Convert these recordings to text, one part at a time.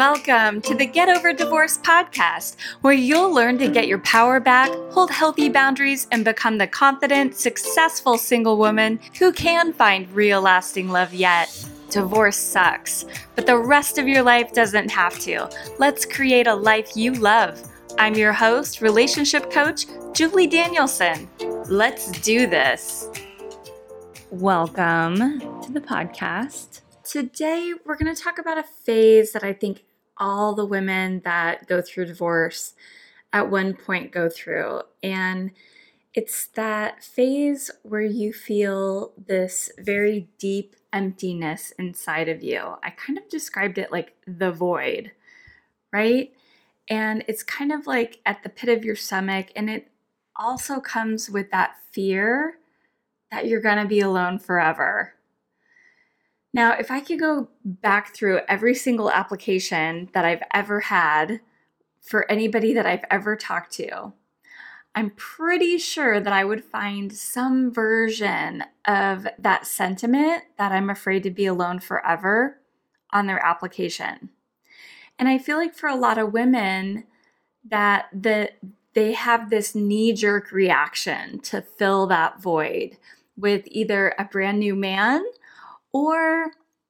Welcome to the Get Over Divorce podcast, where you'll learn to get your power back, hold healthy boundaries, and become the confident, successful single woman who can find real lasting love yet. Divorce sucks, but the rest of your life doesn't have to. Let's create a life you love. I'm your host, relationship coach, Julie Danielson. Let's do this. Welcome to the podcast. Today, we're going to talk about a phase that I think all the women that go through divorce at one point go through. And it's that phase where you feel this very deep emptiness inside of you. I kind of described it like the void, right? And it's kind of like at the pit of your stomach. And it also comes with that fear that you're going to be alone forever now, if I could go back through every single application that I've ever had for anybody that I've ever talked to, I'm pretty sure that I would find some version of that sentiment that I'm afraid to be alone forever on their application. And I feel like for a lot of women that the they have this knee jerk reaction to fill that void with either a brand new man or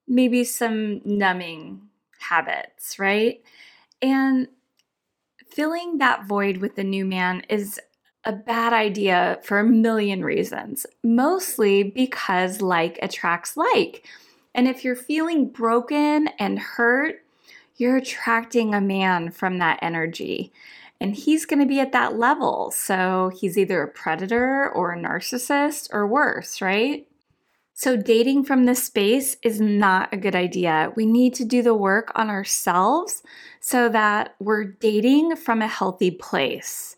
maybe some numbing habits, right? And filling that void with the new man is a bad idea for a million reasons, mostly because like attracts like. And if you're feeling broken and hurt, you're attracting a man from that energy. And he's going to be at that level. So he's either a predator or a narcissist or worse, right? So, dating from this space is not a good idea. We need to do the work on ourselves so that we're dating from a healthy place.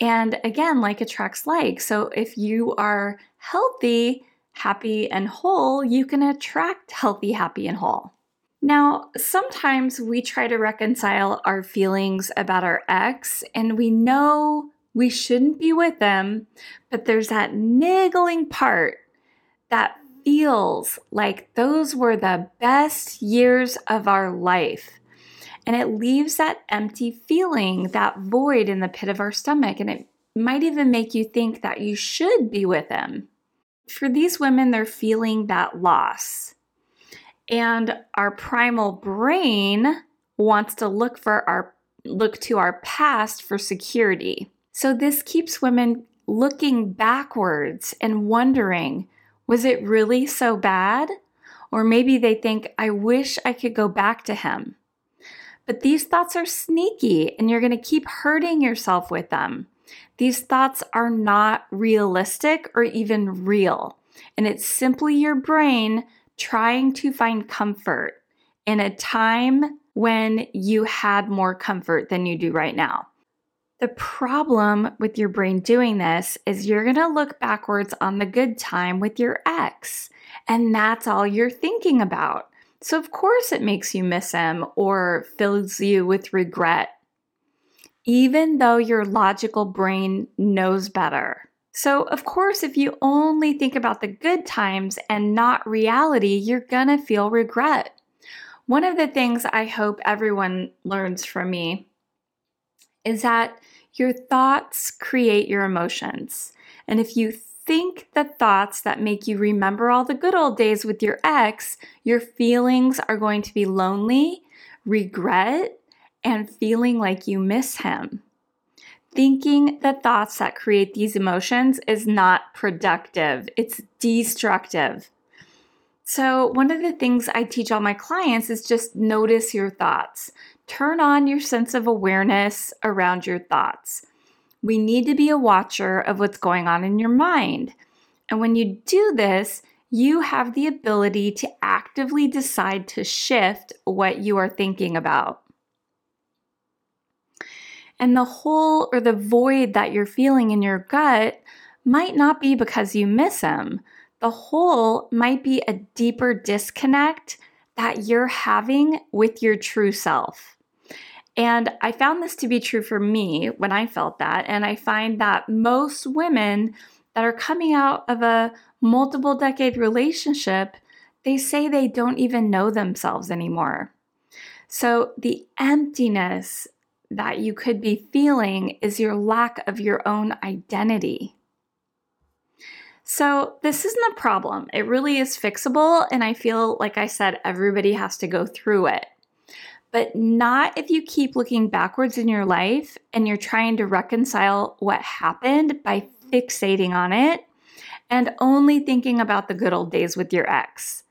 And again, like attracts like. So, if you are healthy, happy, and whole, you can attract healthy, happy, and whole. Now, sometimes we try to reconcile our feelings about our ex, and we know we shouldn't be with them, but there's that niggling part that feels like those were the best years of our life. And it leaves that empty feeling, that void in the pit of our stomach. And it might even make you think that you should be with him. For these women, they're feeling that loss. And our primal brain wants to look for our look to our past for security. So this keeps women looking backwards and wondering, was it really so bad? Or maybe they think, I wish I could go back to him. But these thoughts are sneaky and you're going to keep hurting yourself with them. These thoughts are not realistic or even real. And it's simply your brain trying to find comfort in a time when you had more comfort than you do right now. The problem with your brain doing this is you're going to look backwards on the good time with your ex, and that's all you're thinking about. So, of course, it makes you miss him or fills you with regret, even though your logical brain knows better. So, of course, if you only think about the good times and not reality, you're to feel regret. One of the things I hope everyone learns from me is that your thoughts create your emotions. And if you think the thoughts that make you remember all the good old days with your ex, your feelings are going to be lonely, regret, and feeling like you miss him. Thinking the thoughts that create these emotions is not productive, it's destructive. So, one of the things I teach all my clients is just notice your thoughts. Turn on your sense of awareness around your thoughts. We need to be a watcher of what's going on in your mind. And when you do this, you have the ability to actively decide to shift what you are thinking about. And the hole or the void that you're feeling in your gut might not be because you miss him the hole might be a deeper disconnect that you're having with your true self. And I found this to be true for me when I felt that. And I find that most women that are coming out of a multiple decade relationship, they say they don't even know themselves anymore. So the emptiness that you could be feeling is your lack of your own identity. So, this isn't a problem. It really is fixable. And I feel like I said, everybody has to go through it. But not if you keep looking backwards in your life and you're trying to reconcile what happened by fixating on it and only thinking about the good old days with your ex.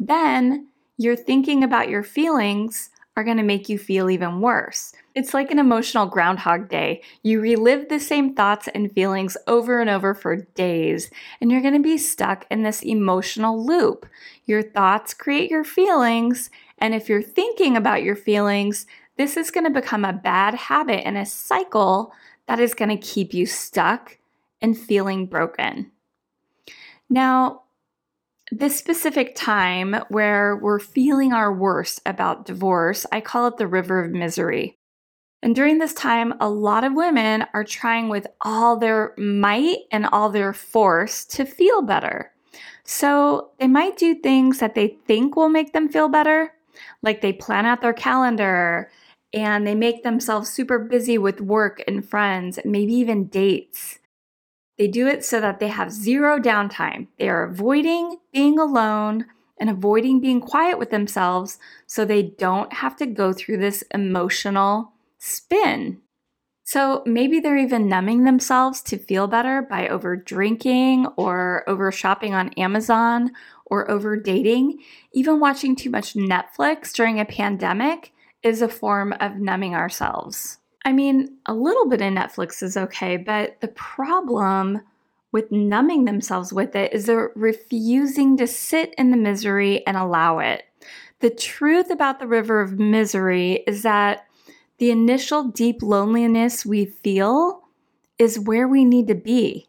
Then you're thinking about your feelings are going to make you feel even worse. It's like an emotional groundhog day. You relive the same thoughts and feelings over and over for days, and you're going to be stuck in this emotional loop. Your thoughts create your feelings, and if you're thinking about your feelings, this is going to become a bad habit and a cycle that is going to keep you stuck and feeling broken. Now, this specific time where we're feeling our worst about divorce, I call it the river of misery. And during this time, a lot of women are trying with all their might and all their force to feel better. So they might do things that they think will make them feel better, like they plan out their calendar and they make themselves super busy with work and friends, maybe even dates. They do it so that they have zero downtime. They are avoiding being alone and avoiding being quiet with themselves so they don't have to go through this emotional spin. So maybe they're even numbing themselves to feel better by over drinking or over shopping on Amazon or over dating. Even watching too much Netflix during a pandemic is a form of numbing ourselves. I mean, a little bit of Netflix is okay, but the problem with numbing themselves with it is they're refusing to sit in the misery and allow it. The truth about the river of misery is that the initial deep loneliness we feel is where we need to be.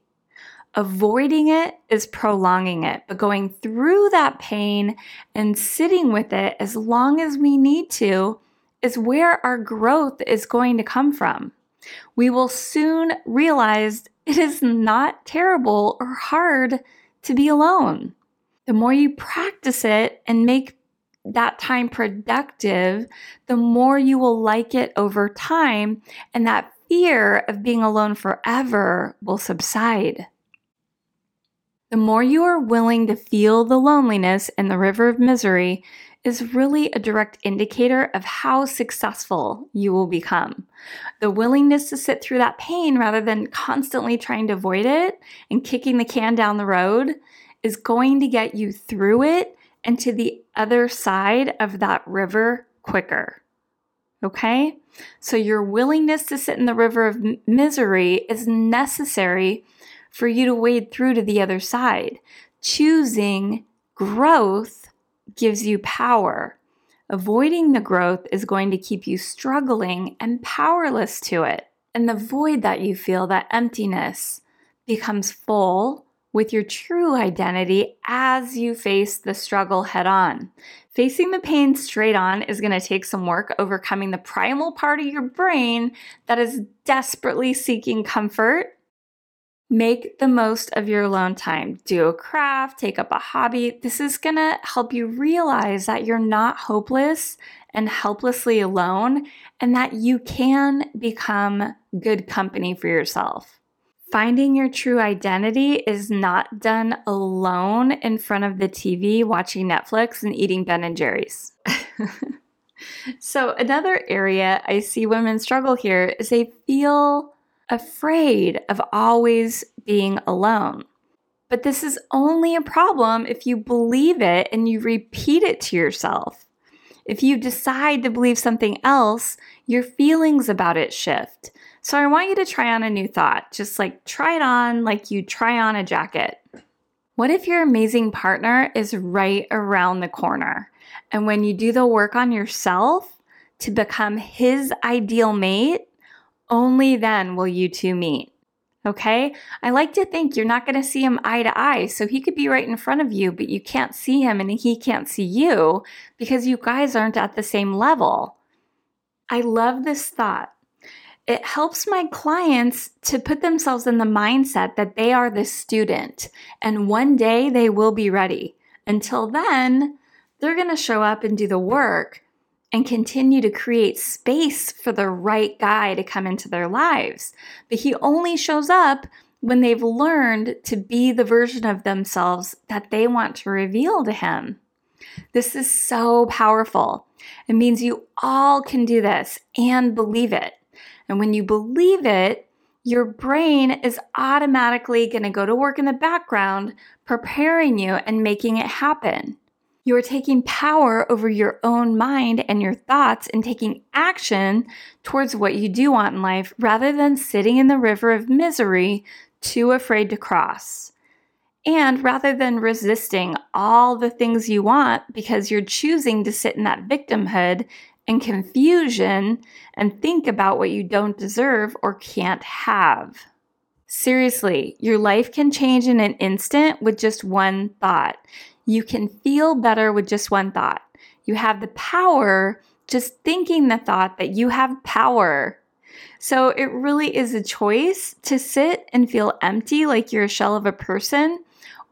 Avoiding it is prolonging it, but going through that pain and sitting with it as long as we need to is where our growth is going to come from. We will soon realize it is not terrible or hard to be alone. The more you practice it and make that time productive, the more you will like it over time, and that fear of being alone forever will subside. The more you are willing to feel the loneliness and the river of misery, is really a direct indicator of how successful you will become. The willingness to sit through that pain rather than constantly trying to avoid it and kicking the can down the road is going to get you through it and to the other side of that river quicker. Okay? So, your willingness to sit in the river of misery is necessary for you to wade through to the other side. Choosing growth gives you power. Avoiding the growth is going to keep you struggling and powerless to it. And the void that you feel, that emptiness, becomes full with your true identity as you face the struggle head on. Facing the pain straight on is going to take some work overcoming the primal part of your brain that is desperately seeking comfort Make the most of your alone time. Do a craft, take up a hobby. This is going to help you realize that you're not hopeless and helplessly alone and that you can become good company for yourself. Finding your true identity is not done alone in front of the TV watching Netflix and eating Ben and Jerry's. so, another area I see women struggle here is they feel afraid of always being alone. But this is only a problem if you believe it and you repeat it to yourself. If you decide to believe something else, your feelings about it shift. So I want you to try on a new thought. Just like try it on like you try on a jacket. What if your amazing partner is right around the corner? And when you do the work on yourself to become his ideal mate, only then will you two meet. Okay? I like to think you're not going to see him eye to eye. So he could be right in front of you, but you can't see him and he can't see you because you guys aren't at the same level. I love this thought. It helps my clients to put themselves in the mindset that they are the student and one day they will be ready. Until then, they're going to show up and do the work and continue to create space for the right guy to come into their lives. But he only shows up when they've learned to be the version of themselves that they want to reveal to him. This is so powerful. It means you all can do this and believe it. And when you believe it, your brain is automatically going to go to work in the background, preparing you and making it happen. You are taking power over your own mind and your thoughts and taking action towards what you do want in life rather than sitting in the river of misery too afraid to cross. And rather than resisting all the things you want because you're choosing to sit in that victimhood and confusion and think about what you don't deserve or can't have. Seriously, your life can change in an instant with just one thought. You can feel better with just one thought. You have the power just thinking the thought that you have power. So it really is a choice to sit and feel empty like you're a shell of a person,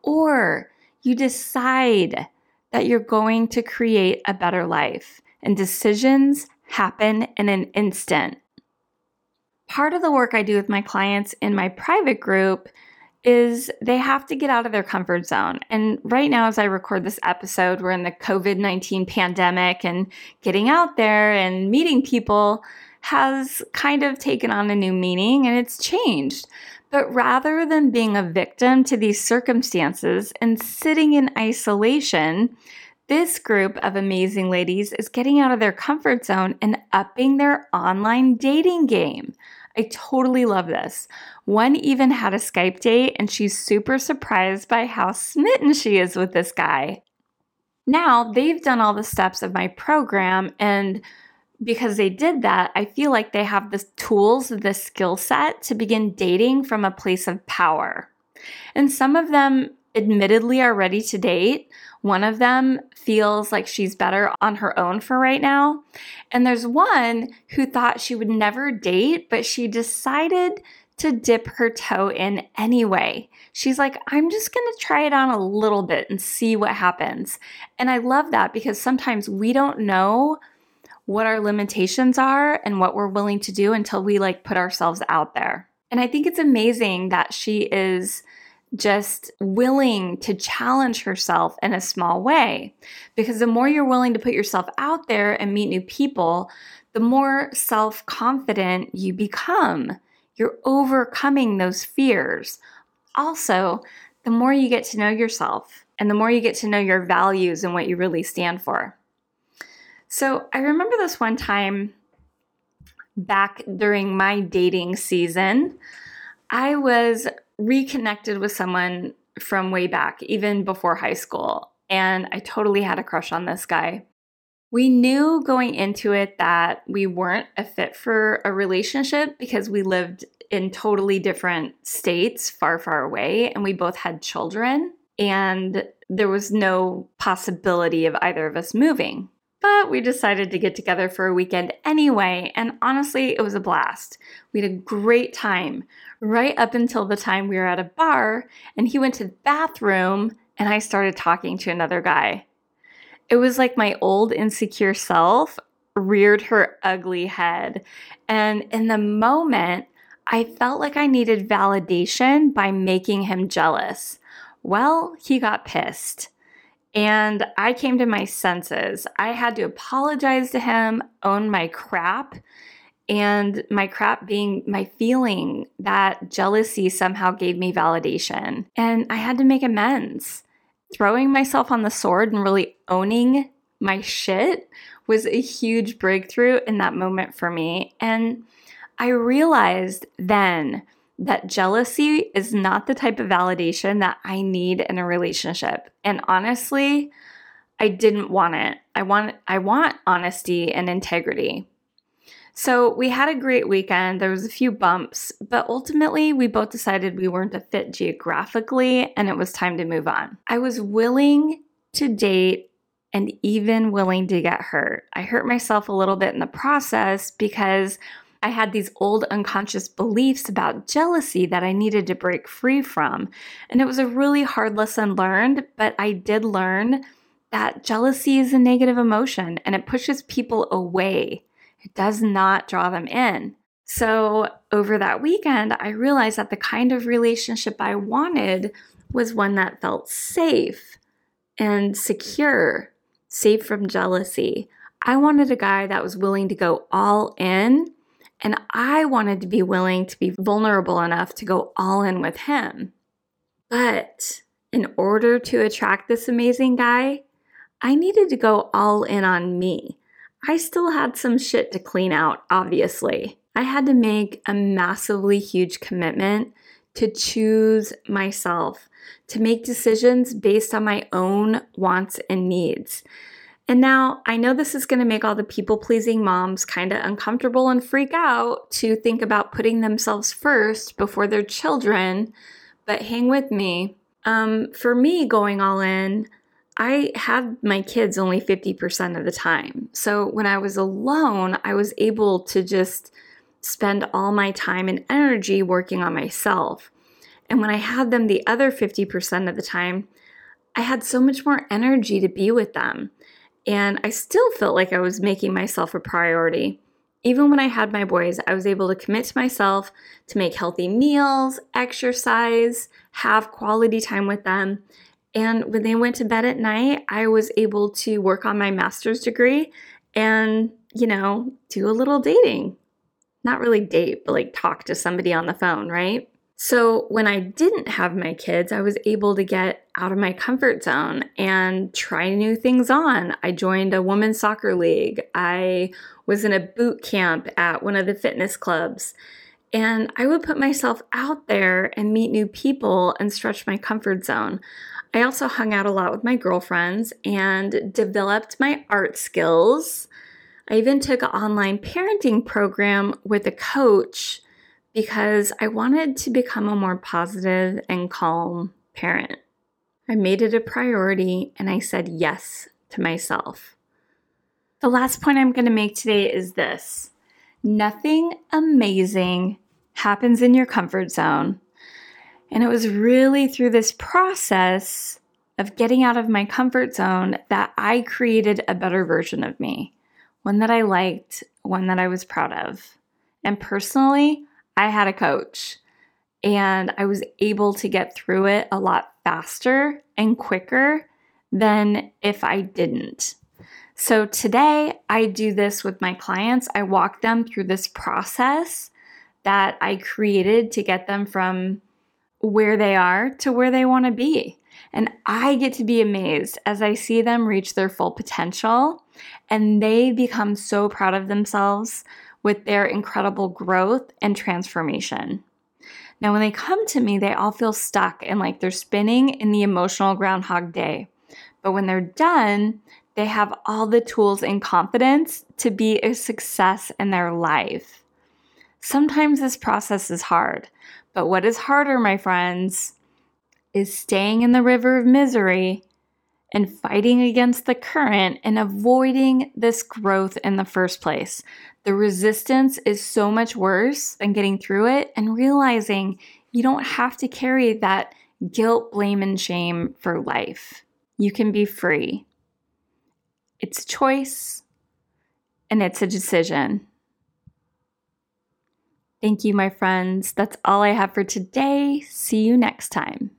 or you decide that you're going to create a better life. And decisions happen in an instant. Part of the work I do with my clients in my private group is they have to get out of their comfort zone. And right now, as I record this episode, we're in the COVID 19 pandemic and getting out there and meeting people has kind of taken on a new meaning and it's changed. But rather than being a victim to these circumstances and sitting in isolation, this group of amazing ladies is getting out of their comfort zone and upping their online dating game. I totally love this. One even had a Skype date, and she's super surprised by how smitten she is with this guy. Now they've done all the steps of my program, and because they did that, I feel like they have the tools, the skill set to begin dating from a place of power. And some of them, admittedly, are ready to date. One of them feels like she's better on her own for right now. And there's one who thought she would never date, but she decided to dip her toe in anyway. She's like, I'm just going to try it on a little bit and see what happens. And I love that because sometimes we don't know what our limitations are and what we're willing to do until we like put ourselves out there. And I think it's amazing that she is just willing to challenge herself in a small way. Because the more you're willing to put yourself out there and meet new people, the more self confident you become. You're overcoming those fears. Also, the more you get to know yourself and the more you get to know your values and what you really stand for. So I remember this one time back during my dating season, I was reconnected with someone from way back, even before high school. And I totally had a crush on this guy. We knew going into it that we weren't a fit for a relationship because we lived in totally different states, far, far away, and we both had children. And there was no possibility of either of us moving. But we decided to get together for a weekend anyway, and honestly, it was a blast. We had a great time right up until the time we were at a bar and he went to the bathroom and I started talking to another guy. It was like my old insecure self reared her ugly head. And in the moment, I felt like I needed validation by making him jealous. Well, he got pissed. And I came to my senses. I had to apologize to him, own my crap, and my crap being my feeling that jealousy somehow gave me validation. And I had to make amends. Throwing myself on the sword and really owning my shit was a huge breakthrough in that moment for me. And I realized then that jealousy is not the type of validation that I need in a relationship. And honestly, I didn't want it. I want I want honesty and integrity. So we had a great weekend. There was a few bumps, but ultimately we both decided we weren't a fit geographically and it was time to move on. I was willing to date and even willing to get hurt. I hurt myself a little bit in the process because I had these old unconscious beliefs about jealousy that I needed to break free from. And it was a really hard lesson learned, but I did learn that jealousy is a negative emotion and it pushes people away. It does not draw them in. So, over that weekend, I realized that the kind of relationship I wanted was one that felt safe and secure, safe from jealousy. I wanted a guy that was willing to go all in, and I wanted to be willing to be vulnerable enough to go all in with him. But in order to attract this amazing guy, I needed to go all in on me. I still had some shit to clean out, obviously. I had to make a massively huge commitment to choose myself, to make decisions based on my own wants and needs. And now I know this is going to make all the people pleasing moms kind of uncomfortable and freak out to think about putting themselves first before their children, but hang with me. Um, for me, going all in, I had my kids only 50% of the time. So when I was alone, I was able to just spend all my time and energy working on myself. And when I had them the other 50% of the time, I had so much more energy to be with them. And I still felt like I was making myself a priority. Even when I had my boys, I was able to commit to myself to make healthy meals, exercise, have quality time with them. And when they went to bed at night, I was able to work on my master's degree and, you know, do a little dating. Not really date, but like talk to somebody on the phone, right? So when I didn't have my kids, I was able to get out of my comfort zone and try new things on. I joined a women's soccer league. I was in a boot camp at one of the fitness clubs. And I would put myself out there and meet new people and stretch my comfort zone. I also hung out a lot with my girlfriends and developed my art skills. I even took an online parenting program with a coach because I wanted to become a more positive and calm parent. I made it a priority and I said yes to myself. The last point I'm going to make today is this nothing amazing happens in your comfort zone and it was really through this process of getting out of my comfort zone that I created a better version of me, one that I liked, one that I was proud of. And personally, I had a coach and I was able to get through it a lot faster and quicker than if I didn't. So today I do this with my clients. I walk them through this process that I created to get them from where they are to where they want to be. And I get to be amazed as I see them reach their full potential and they become so proud of themselves with their incredible growth and transformation. Now, when they come to me, they all feel stuck and like they're spinning in the emotional groundhog day. But when they're done, they have all the tools and confidence to be a success in their life. Sometimes this process is hard, but what is harder, my friends, is staying in the river of misery and fighting against the current and avoiding this growth in the first place. The resistance is so much worse than getting through it and realizing you don't have to carry that guilt, blame, and shame for life. You can be free. It's a choice and it's a decision. Thank you, my friends. That's all I have for today. See you next time.